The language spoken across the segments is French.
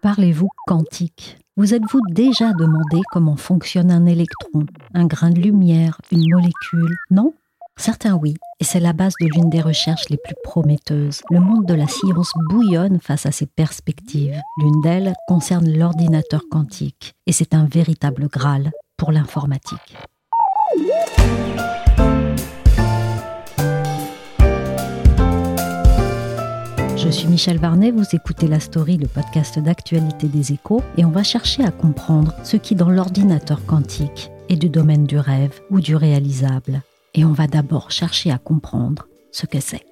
Parlez-vous quantique? Vous êtes-vous déjà demandé comment fonctionne un électron, un grain de lumière, une molécule? Non? Certains oui, et c'est la base de l'une des recherches les plus prometteuses. Le monde de la science bouillonne face à ces perspectives. L'une d'elles concerne l'ordinateur quantique, et c'est un véritable Graal pour l'informatique. Je suis Michel Varnet, vous écoutez La Story, le podcast d'actualité des échos, et on va chercher à comprendre ce qui, dans l'ordinateur quantique, est du domaine du rêve ou du réalisable. Et on va d'abord chercher à comprendre ce que c'est.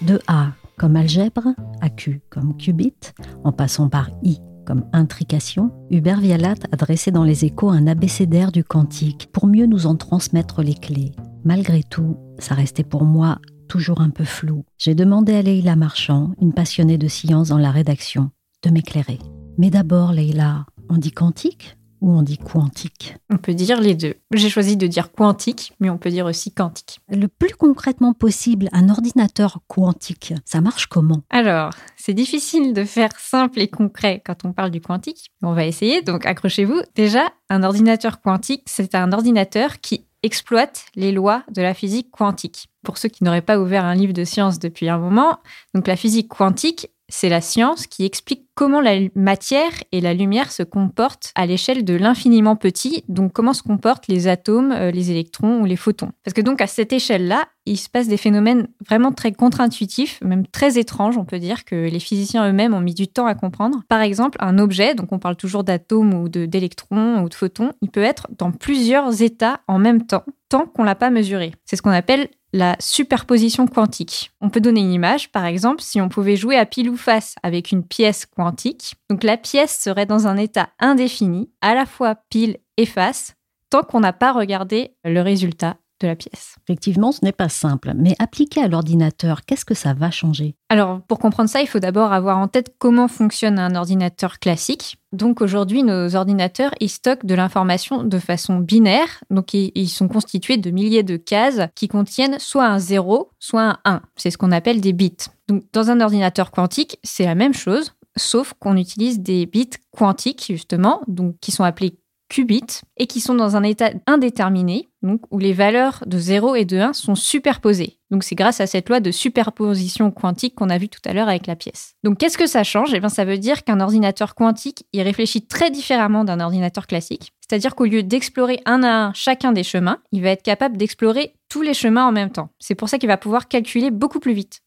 De A comme algèbre, à Q comme qubit, en passant par I comme intrication, Hubert Vialat a dressé dans les échos un abécédaire du quantique pour mieux nous en transmettre les clés. Malgré tout, ça restait pour moi toujours un peu flou. J'ai demandé à Leïla Marchand, une passionnée de science dans la rédaction, de m'éclairer. Mais d'abord, Leïla, on dit quantique ou on dit quantique? On peut dire les deux. J'ai choisi de dire quantique, mais on peut dire aussi quantique. Le plus concrètement possible, un ordinateur quantique, ça marche comment? Alors, c'est difficile de faire simple et concret quand on parle du quantique. On va essayer, donc accrochez-vous. Déjà, un ordinateur quantique, c'est un ordinateur qui exploite les lois de la physique quantique. Pour ceux qui n'auraient pas ouvert un livre de science depuis un moment, donc la physique quantique, c'est la science qui explique comment la matière et la lumière se comportent à l'échelle de l'infiniment petit, donc comment se comportent les atomes, euh, les électrons ou les photons. Parce que donc à cette échelle-là, il se passe des phénomènes vraiment très contre-intuitifs, même très étranges, on peut dire, que les physiciens eux-mêmes ont mis du temps à comprendre. Par exemple, un objet, donc on parle toujours d'atomes ou d'électrons ou de photons, il peut être dans plusieurs états en même temps, tant qu'on l'a pas mesuré. C'est ce qu'on appelle la superposition quantique. On peut donner une image, par exemple, si on pouvait jouer à pile ou face avec une pièce quantique. Donc la pièce serait dans un état indéfini, à la fois pile et face, tant qu'on n'a pas regardé le résultat de la pièce. Effectivement, ce n'est pas simple, mais appliqué à l'ordinateur, qu'est-ce que ça va changer? Alors, pour comprendre ça, il faut d'abord avoir en tête comment fonctionne un ordinateur classique. Donc aujourd'hui, nos ordinateurs, ils stockent de l'information de façon binaire. Donc ils, ils sont constitués de milliers de cases qui contiennent soit un 0, soit un 1. C'est ce qu'on appelle des bits. Donc dans un ordinateur quantique, c'est la même chose, sauf qu'on utilise des bits quantiques justement, donc qui sont appelés qubits et qui sont dans un état indéterminé, donc où les valeurs de 0 et de 1 sont superposées. Donc c'est grâce à cette loi de superposition quantique qu'on a vu tout à l'heure avec la pièce. Donc qu'est-ce que ça change? Eh bien ça veut dire qu'un ordinateur quantique, réfléchit très différemment d'un ordinateur classique. C'est-à-dire qu'au lieu d'explorer un à un chacun des chemins, il va être capable d'explorer tous les chemins en même temps. C'est pour ça qu'il va pouvoir calculer beaucoup plus vite.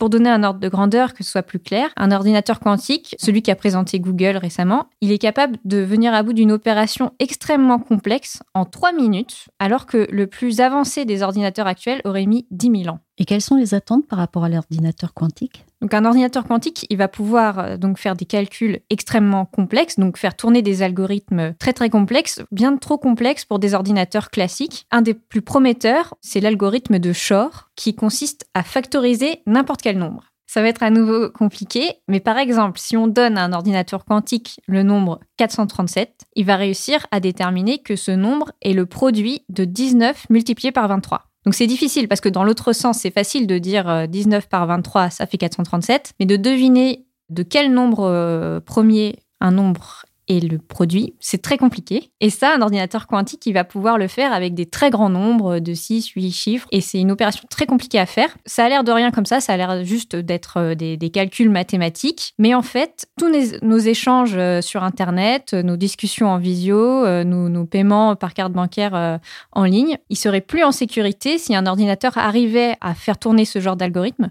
Pour donner un ordre de grandeur que ce soit plus clair, un ordinateur quantique, celui qu'a présenté Google récemment, il est capable de venir à bout d'une opération extrêmement complexe en 3 minutes, alors que le plus avancé des ordinateurs actuels aurait mis 10 000 ans. Et quelles sont les attentes par rapport à l'ordinateur quantique? Donc un ordinateur quantique, il va pouvoir euh, donc faire des calculs extrêmement complexes, donc faire tourner des algorithmes très très complexes, bien trop complexes pour des ordinateurs classiques. Un des plus prometteurs, c'est l'algorithme de Shor, qui consiste à factoriser n'importe quel nombre. Ça va être à nouveau compliqué, mais par exemple, si on donne à un ordinateur quantique le nombre 437, il va réussir à déterminer que ce nombre est le produit de 19 multiplié par 23. Donc c'est difficile parce que dans l'autre sens, c'est facile de dire 19 par 23, ça fait 437, mais de deviner de quel nombre euh, premier un nombre et le produit, c'est très compliqué. Et ça, un ordinateur quantique, il va pouvoir le faire avec des très grands nombres de 6, 8 chiffres. Et c'est une opération très compliquée à faire. Ça a l'air de rien comme ça, ça a l'air juste d'être euh, des, calculs mathématiques. Mais en fait, tous nos, échanges euh, sur Internet, nos discussions en visio, euh, nos, nos paiements par carte bancaire en ligne, ils seraient plus en sécurité si un ordinateur arrivait à faire tourner ce genre d'algorithme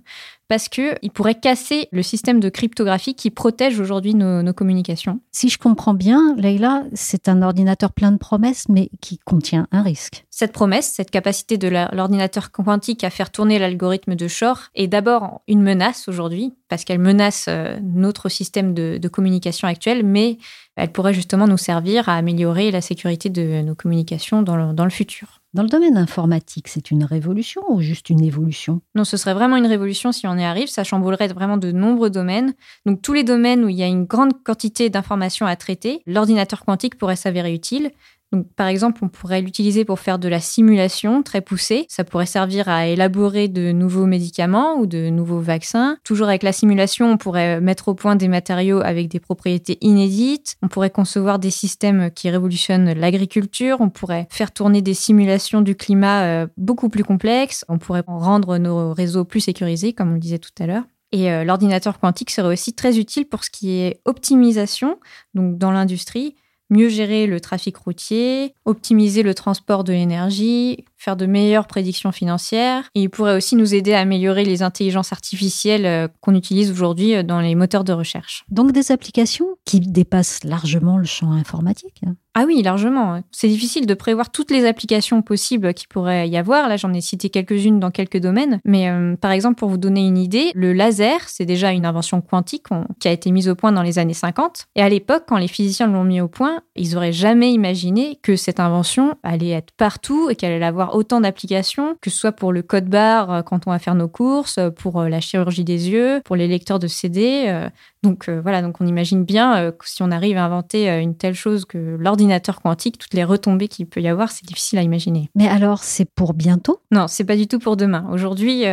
parce qu'il pourrait casser le système de cryptographie qui protège aujourd'hui nos, nos, communications. Si je comprends bien, Leïla, c'est un ordinateur plein de promesses, mais qui contient un risque. Cette promesse, cette capacité de l'ordinateur quantique à faire tourner l'algorithme de Shor est d'abord une menace aujourd'hui, parce qu'elle menace euh, notre système de, de communication actuel, mais elle pourrait justement nous servir à améliorer la sécurité de nos communications dans le, dans le futur. Dans le domaine informatique, c'est une révolution ou juste une évolution? Non, ce serait vraiment une révolution si on y arrive. Ça chamboulerait vraiment de nombreux domaines. Donc tous les domaines où il y a une grande quantité d'informations à traiter, l'ordinateur quantique pourrait s'avérer utile. Donc, par exemple, on pourrait l'utiliser pour faire de la simulation très poussée. Ça pourrait servir à élaborer de nouveaux médicaments ou de nouveaux vaccins. Toujours avec la simulation, on pourrait mettre au point des matériaux avec des propriétés inédites. On pourrait concevoir des systèmes qui révolutionnent l'agriculture. On pourrait faire tourner des simulations du climat euh, beaucoup plus complexes. On pourrait rendre nos réseaux plus sécurisés, comme on le disait tout à l'heure. Et euh, l'ordinateur quantique serait aussi très utile pour ce qui est optimisation, donc dans l'industrie mieux gérer le trafic routier, optimiser le transport de l'énergie, faire de meilleures prédictions financières. Et il pourrait aussi nous aider à améliorer les intelligences artificielles euh, qu'on utilise aujourd'hui euh, dans les moteurs de recherche. Donc des applications qui dépassent largement le champ informatique ah oui, largement. C'est difficile de prévoir toutes les applications possibles qui pourrait y avoir. Là, j'en ai cité quelques-unes dans quelques domaines. Mais euh, par exemple, pour vous donner une idée, le laser, c'est déjà une invention quantique qui a été mise au point dans les années 50. Et à l'époque, quand les physiciens l'ont mis au point, ils auraient jamais imaginé que cette invention allait être partout et qu'elle allait avoir autant d'applications, que ce soit pour le code barre euh, quand on va faire nos courses, pour euh, la chirurgie des yeux, pour les lecteurs de CD. Donc voilà, donc on imagine bien que si on arrive à inventer une telle chose que l'ordinateur quantique, toutes les retombées qu'il peut y avoir, c'est difficile à imaginer. Mais alors, c'est pour bientôt? Non, c'est pas du tout pour demain. Aujourd'hui,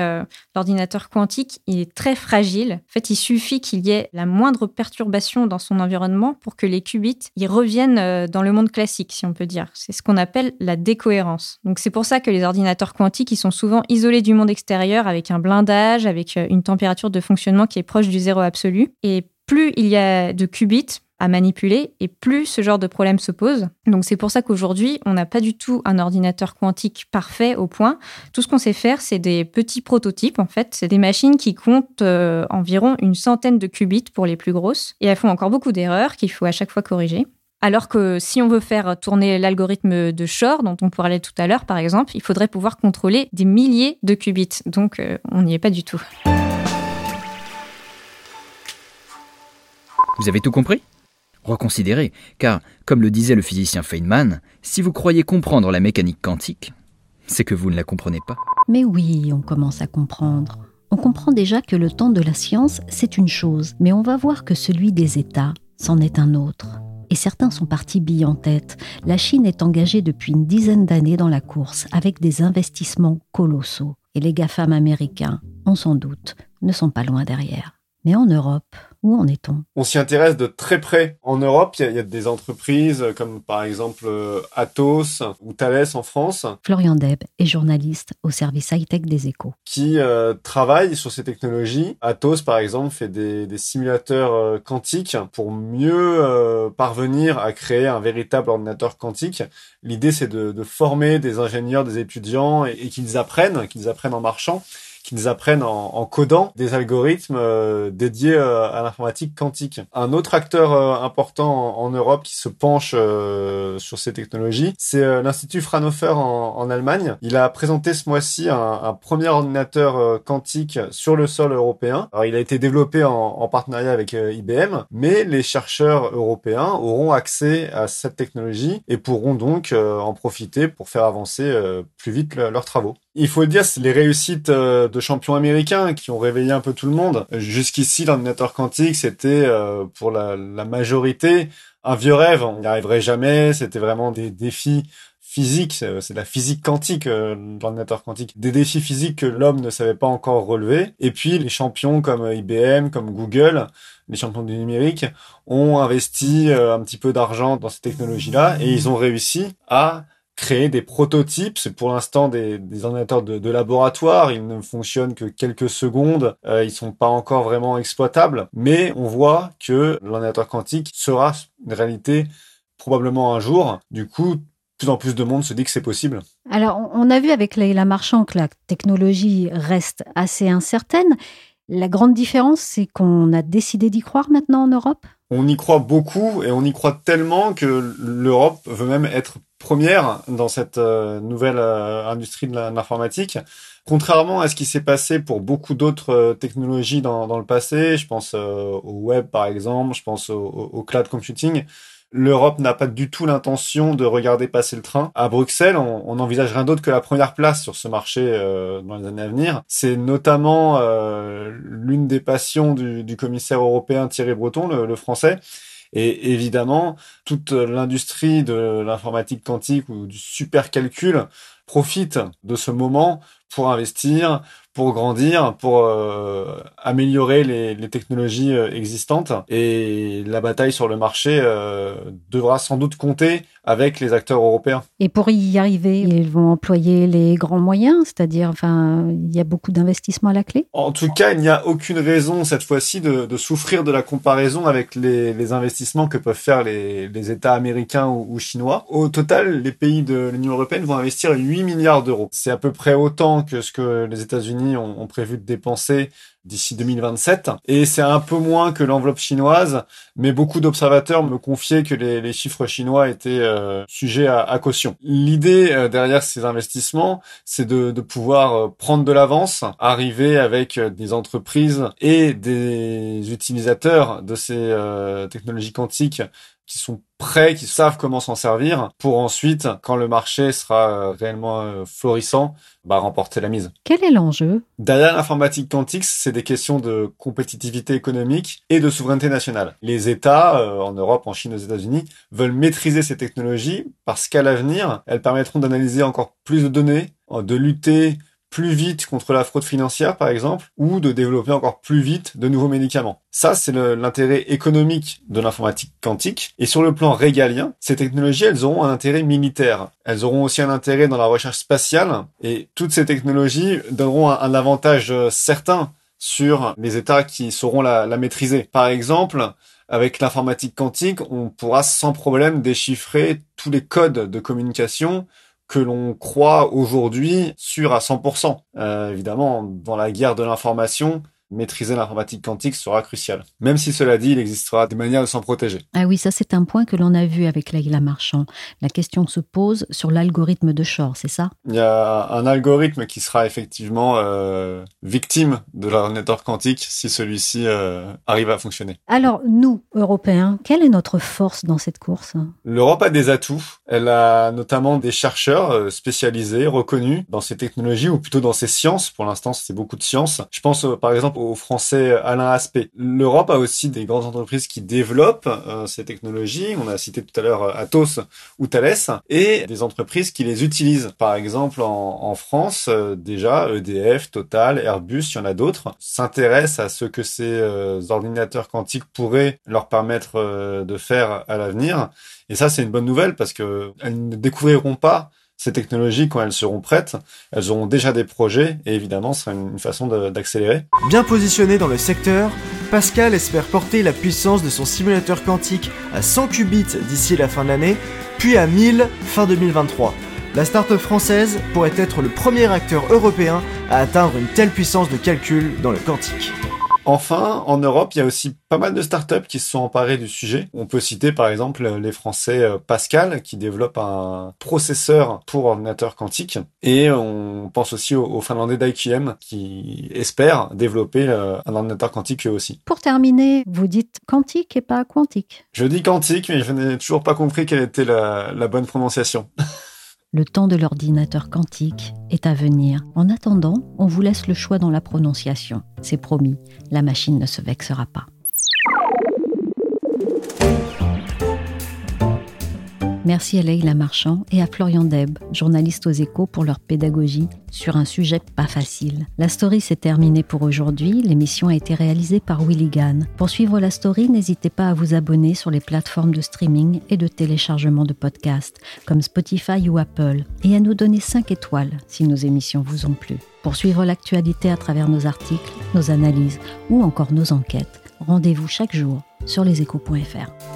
l'ordinateur quantique, il est très fragile. En fait, il suffit qu'il y ait la moindre perturbation dans son environnement pour que les qubits y reviennent dans le monde classique, si on peut dire. C'est ce qu'on appelle la décohérence. Donc c'est pour ça que les ordinateurs quantiques, ils sont souvent isolés du monde extérieur avec un blindage, avec une température de fonctionnement qui est proche du zéro absolu. Et plus il y a de qubits à manipuler et plus ce genre de problème se pose. Donc c'est pour ça qu'aujourd'hui, on n'a pas du tout un ordinateur quantique parfait au point. Tout ce qu'on sait faire, c'est des petits prototypes en fait. C'est des machines qui comptent euh, environ une centaine de qubits pour les plus grosses et elles font encore beaucoup d'erreurs qu'il faut à chaque fois corriger. Alors que si on veut faire tourner l'algorithme de Shor, dont on parlait tout à l'heure par exemple, il faudrait pouvoir contrôler des milliers de qubits. Donc euh, on n'y est pas du tout. Vous avez tout compris? Reconsidérez, car, comme le disait le physicien Feynman, si vous croyez comprendre la mécanique quantique, c'est que vous ne la comprenez pas. Mais oui, on commence à comprendre. On comprend déjà que le temps de la science, c'est une chose, mais on va voir que celui des États, c'en est un autre. Et certains sont partis billes en tête. La Chine est engagée depuis une dizaine d'années dans la course, avec des investissements colossaux. Et les GAFAM américains, on s'en doute, ne sont pas loin derrière. Mais en Europe, où en est-on? On s'y intéresse de très près. En Europe, il y, a des entreprises comme par exemple euh, Atos ou Thales en France. Florian Deb est journaliste au service high-tech des échos. Qui euh, travaillent sur ces technologies. Atos, par exemple, fait des, des simulateurs euh, quantiques pour mieux euh, parvenir à créer un véritable ordinateur quantique. L'idée, c'est de, de, former des ingénieurs, des étudiants et, et qu'ils apprennent, qu'ils apprennent en marchant qu'ils apprennent en, codant des algorithmes euh, dédiés euh, à l'informatique quantique. Un autre acteur euh, important en, Europe qui se penche sur ces technologies, c'est l'Institut Fraunhofer en, Allemagne. Il a présenté ce mois-ci un, premier ordinateur quantique sur le sol européen. Alors, il a été développé en partenariat avec IBM, mais les chercheurs européens auront accès à cette technologie et pourront donc en profiter pour faire avancer plus vite leurs travaux. Il faut le dire, c'est les réussites de champions américains qui ont réveillé un peu tout le monde. Jusqu'ici, l'ordinateur quantique, c'était euh, pour la, la, majorité un vieux rêve. On n'y arriverait jamais. C'était vraiment des défis physiques. C'est la physique quantique, euh, l'ordinateur quantique. Des défis physiques que l'homme ne savait pas encore relever. Et puis, les champions comme IBM, comme Google, les champions du numérique, ont investi euh, un petit peu d'argent dans ces technologies-là et ils ont réussi à créer des prototypes. C'est pour l'instant des, des, ordinateurs de, de, laboratoire. Ils ne fonctionnent que quelques secondes. Euh, ils sont pas encore vraiment exploitables. Mais on voit que l'ordinateur quantique sera une réalité probablement un jour. Du coup, plus en plus de monde se dit que c'est possible. Alors, on a vu avec Leïla Marchand que la technologie reste assez incertaine. La grande différence, c'est qu'on a décidé d'y croire maintenant en Europe? On y croit beaucoup et on y croit tellement que l'Europe veut même être première dans cette euh, nouvelle euh, industrie de l'informatique. Contrairement à ce qui s'est passé pour beaucoup d'autres euh, technologies dans, dans, le passé, je pense au web par exemple, je pense au, au cloud computing, L'Europe n'a pas du tout l'intention de regarder passer le train. À Bruxelles, on, n'envisage rien d'autre que la première place sur ce marché euh, dans les années à venir. C'est notamment euh, l'une des passions du, commissaire européen Thierry Breton, le, le français. Et évidemment, toute l'industrie de l'informatique quantique ou du supercalcul profite de ce moment pour investir, pour grandir, pour euh, améliorer les, technologies euh, existantes. Et la bataille sur le marché euh, devra sans doute compter avec les acteurs européens. Et pour y arriver, ils vont employer les grands moyens, c'est-à-dire, enfin, il y a beaucoup d'investissements à la clé. En tout cas, il n'y a aucune raison cette fois-ci de, de, souffrir de la comparaison avec les, les investissements que peuvent faire les, les États américains ou, ou, chinois. Au total, les pays de l'Union européenne vont investir 8 milliards d'euros. C'est à peu près autant que ce que les États-Unis ont, ont prévu de dépenser d'ici 2027. Et c'est un peu moins que l'enveloppe chinoise, mais beaucoup d'observateurs me confiaient que les, les, chiffres chinois étaient euh, sujets à, à, caution. L'idée euh, derrière ces investissements, c'est de, de, pouvoir euh, prendre de l'avance, arriver avec des entreprises et des utilisateurs de ces technologies quantiques qui sont prêts, qui savent comment s'en servir pour ensuite, quand le marché sera euh, réellement euh, florissant, bah, remporter la mise. Quel est l'enjeu? Derrière l'informatique quantique, c'est des questions de compétitivité économique et de souveraineté nationale. Les États, euh, en Europe, en Chine, aux États-Unis, veulent maîtriser ces technologies parce qu'à l'avenir, elles permettront d'analyser encore plus de données, de lutter plus vite contre la fraude financière, par exemple, ou de développer encore plus vite de nouveaux médicaments. Ça, c'est l'intérêt économique de l'informatique quantique. Et sur le plan régalien, ces technologies, elles auront un intérêt militaire. Elles auront aussi un intérêt dans la recherche spatiale. Et toutes ces technologies donneront un, avantage euh, certain sur les États qui sauront la, la maîtriser. Par exemple, avec l'informatique quantique, on pourra sans problème déchiffrer tous les codes de communication que l'on croit aujourd'hui sûr à 100%. Euh, évidemment, dans la guerre de l'information, maîtriser l'informatique quantique sera crucial. Même si cela dit, il existera des manières de s'en protéger. Ah oui, ça c'est un point que l'on a vu avec Leila Marchand. La question se pose sur l'algorithme de Shor, c'est ça? Il y a un algorithme qui sera effectivement euh, victime de l'ordinateur quantique si celui-ci euh, arrive à fonctionner. Alors nous, Européens, quelle est notre force dans cette course? L'Europe a des atouts. Elle a notamment des chercheurs euh, spécialisés, reconnus dans ces technologies ou plutôt dans ces sciences. Pour l'instant, c'est beaucoup de sciences. Je pense par exemple au français Alain Aspect. L'Europe a aussi des grandes entreprises qui développent euh, ces technologies. On a cité tout à l'heure euh, Atos ou Thales et des entreprises qui les utilisent. Par exemple, en, en France, euh, déjà, EDF, Total, Airbus, il y en a d'autres, s'intéressent à ce que ces euh, ordinateurs quantiques pourraient leur permettre de faire à l'avenir. Et ça, c'est une bonne nouvelle parce que elles ne découvriront pas ces technologies, quand elles seront prêtes, elles auront déjà des projets et évidemment, ce sera une façon d'accélérer. Bien positionné dans le secteur, Pascal espère porter la puissance de son simulateur quantique à 100 qubits d'ici la fin de l'année, puis à 1000 fin 2023. La start-up française pourrait être le premier acteur européen à atteindre une telle puissance de calcul dans le quantique. Enfin, en Europe, il y a aussi pas mal de startups qui se sont emparées du sujet. On peut citer par exemple les Français euh, Pascal qui développent un processeur pour ordinateur quantique et on pense aussi aux, Finlandais d'IQM qui espèrent développer euh, un ordinateur quantique eux aussi. Pour terminer, vous dites quantique et pas quantique. Je dis quantique, mais je n'ai toujours pas compris quelle était la, la bonne prononciation. Le temps de l'ordinateur quantique est à venir. En attendant, on vous laisse le choix dans la prononciation. C'est promis, la machine ne se vexera pas. Merci à Leïla Marchand et à Florian Deb, journaliste aux échos, pour leur pédagogie sur un sujet pas facile. La story s'est terminée pour aujourd'hui. L'émission a été réalisée par Willy Gann. Pour suivre la story, n'hésitez pas à vous abonner sur les plateformes de streaming et de téléchargement de podcasts comme Spotify ou Apple et à nous donner 5 étoiles si nos émissions vous ont plu. Pour suivre l'actualité à travers nos articles, nos analyses ou encore nos enquêtes, rendez-vous chaque jour sur leséchos.fr.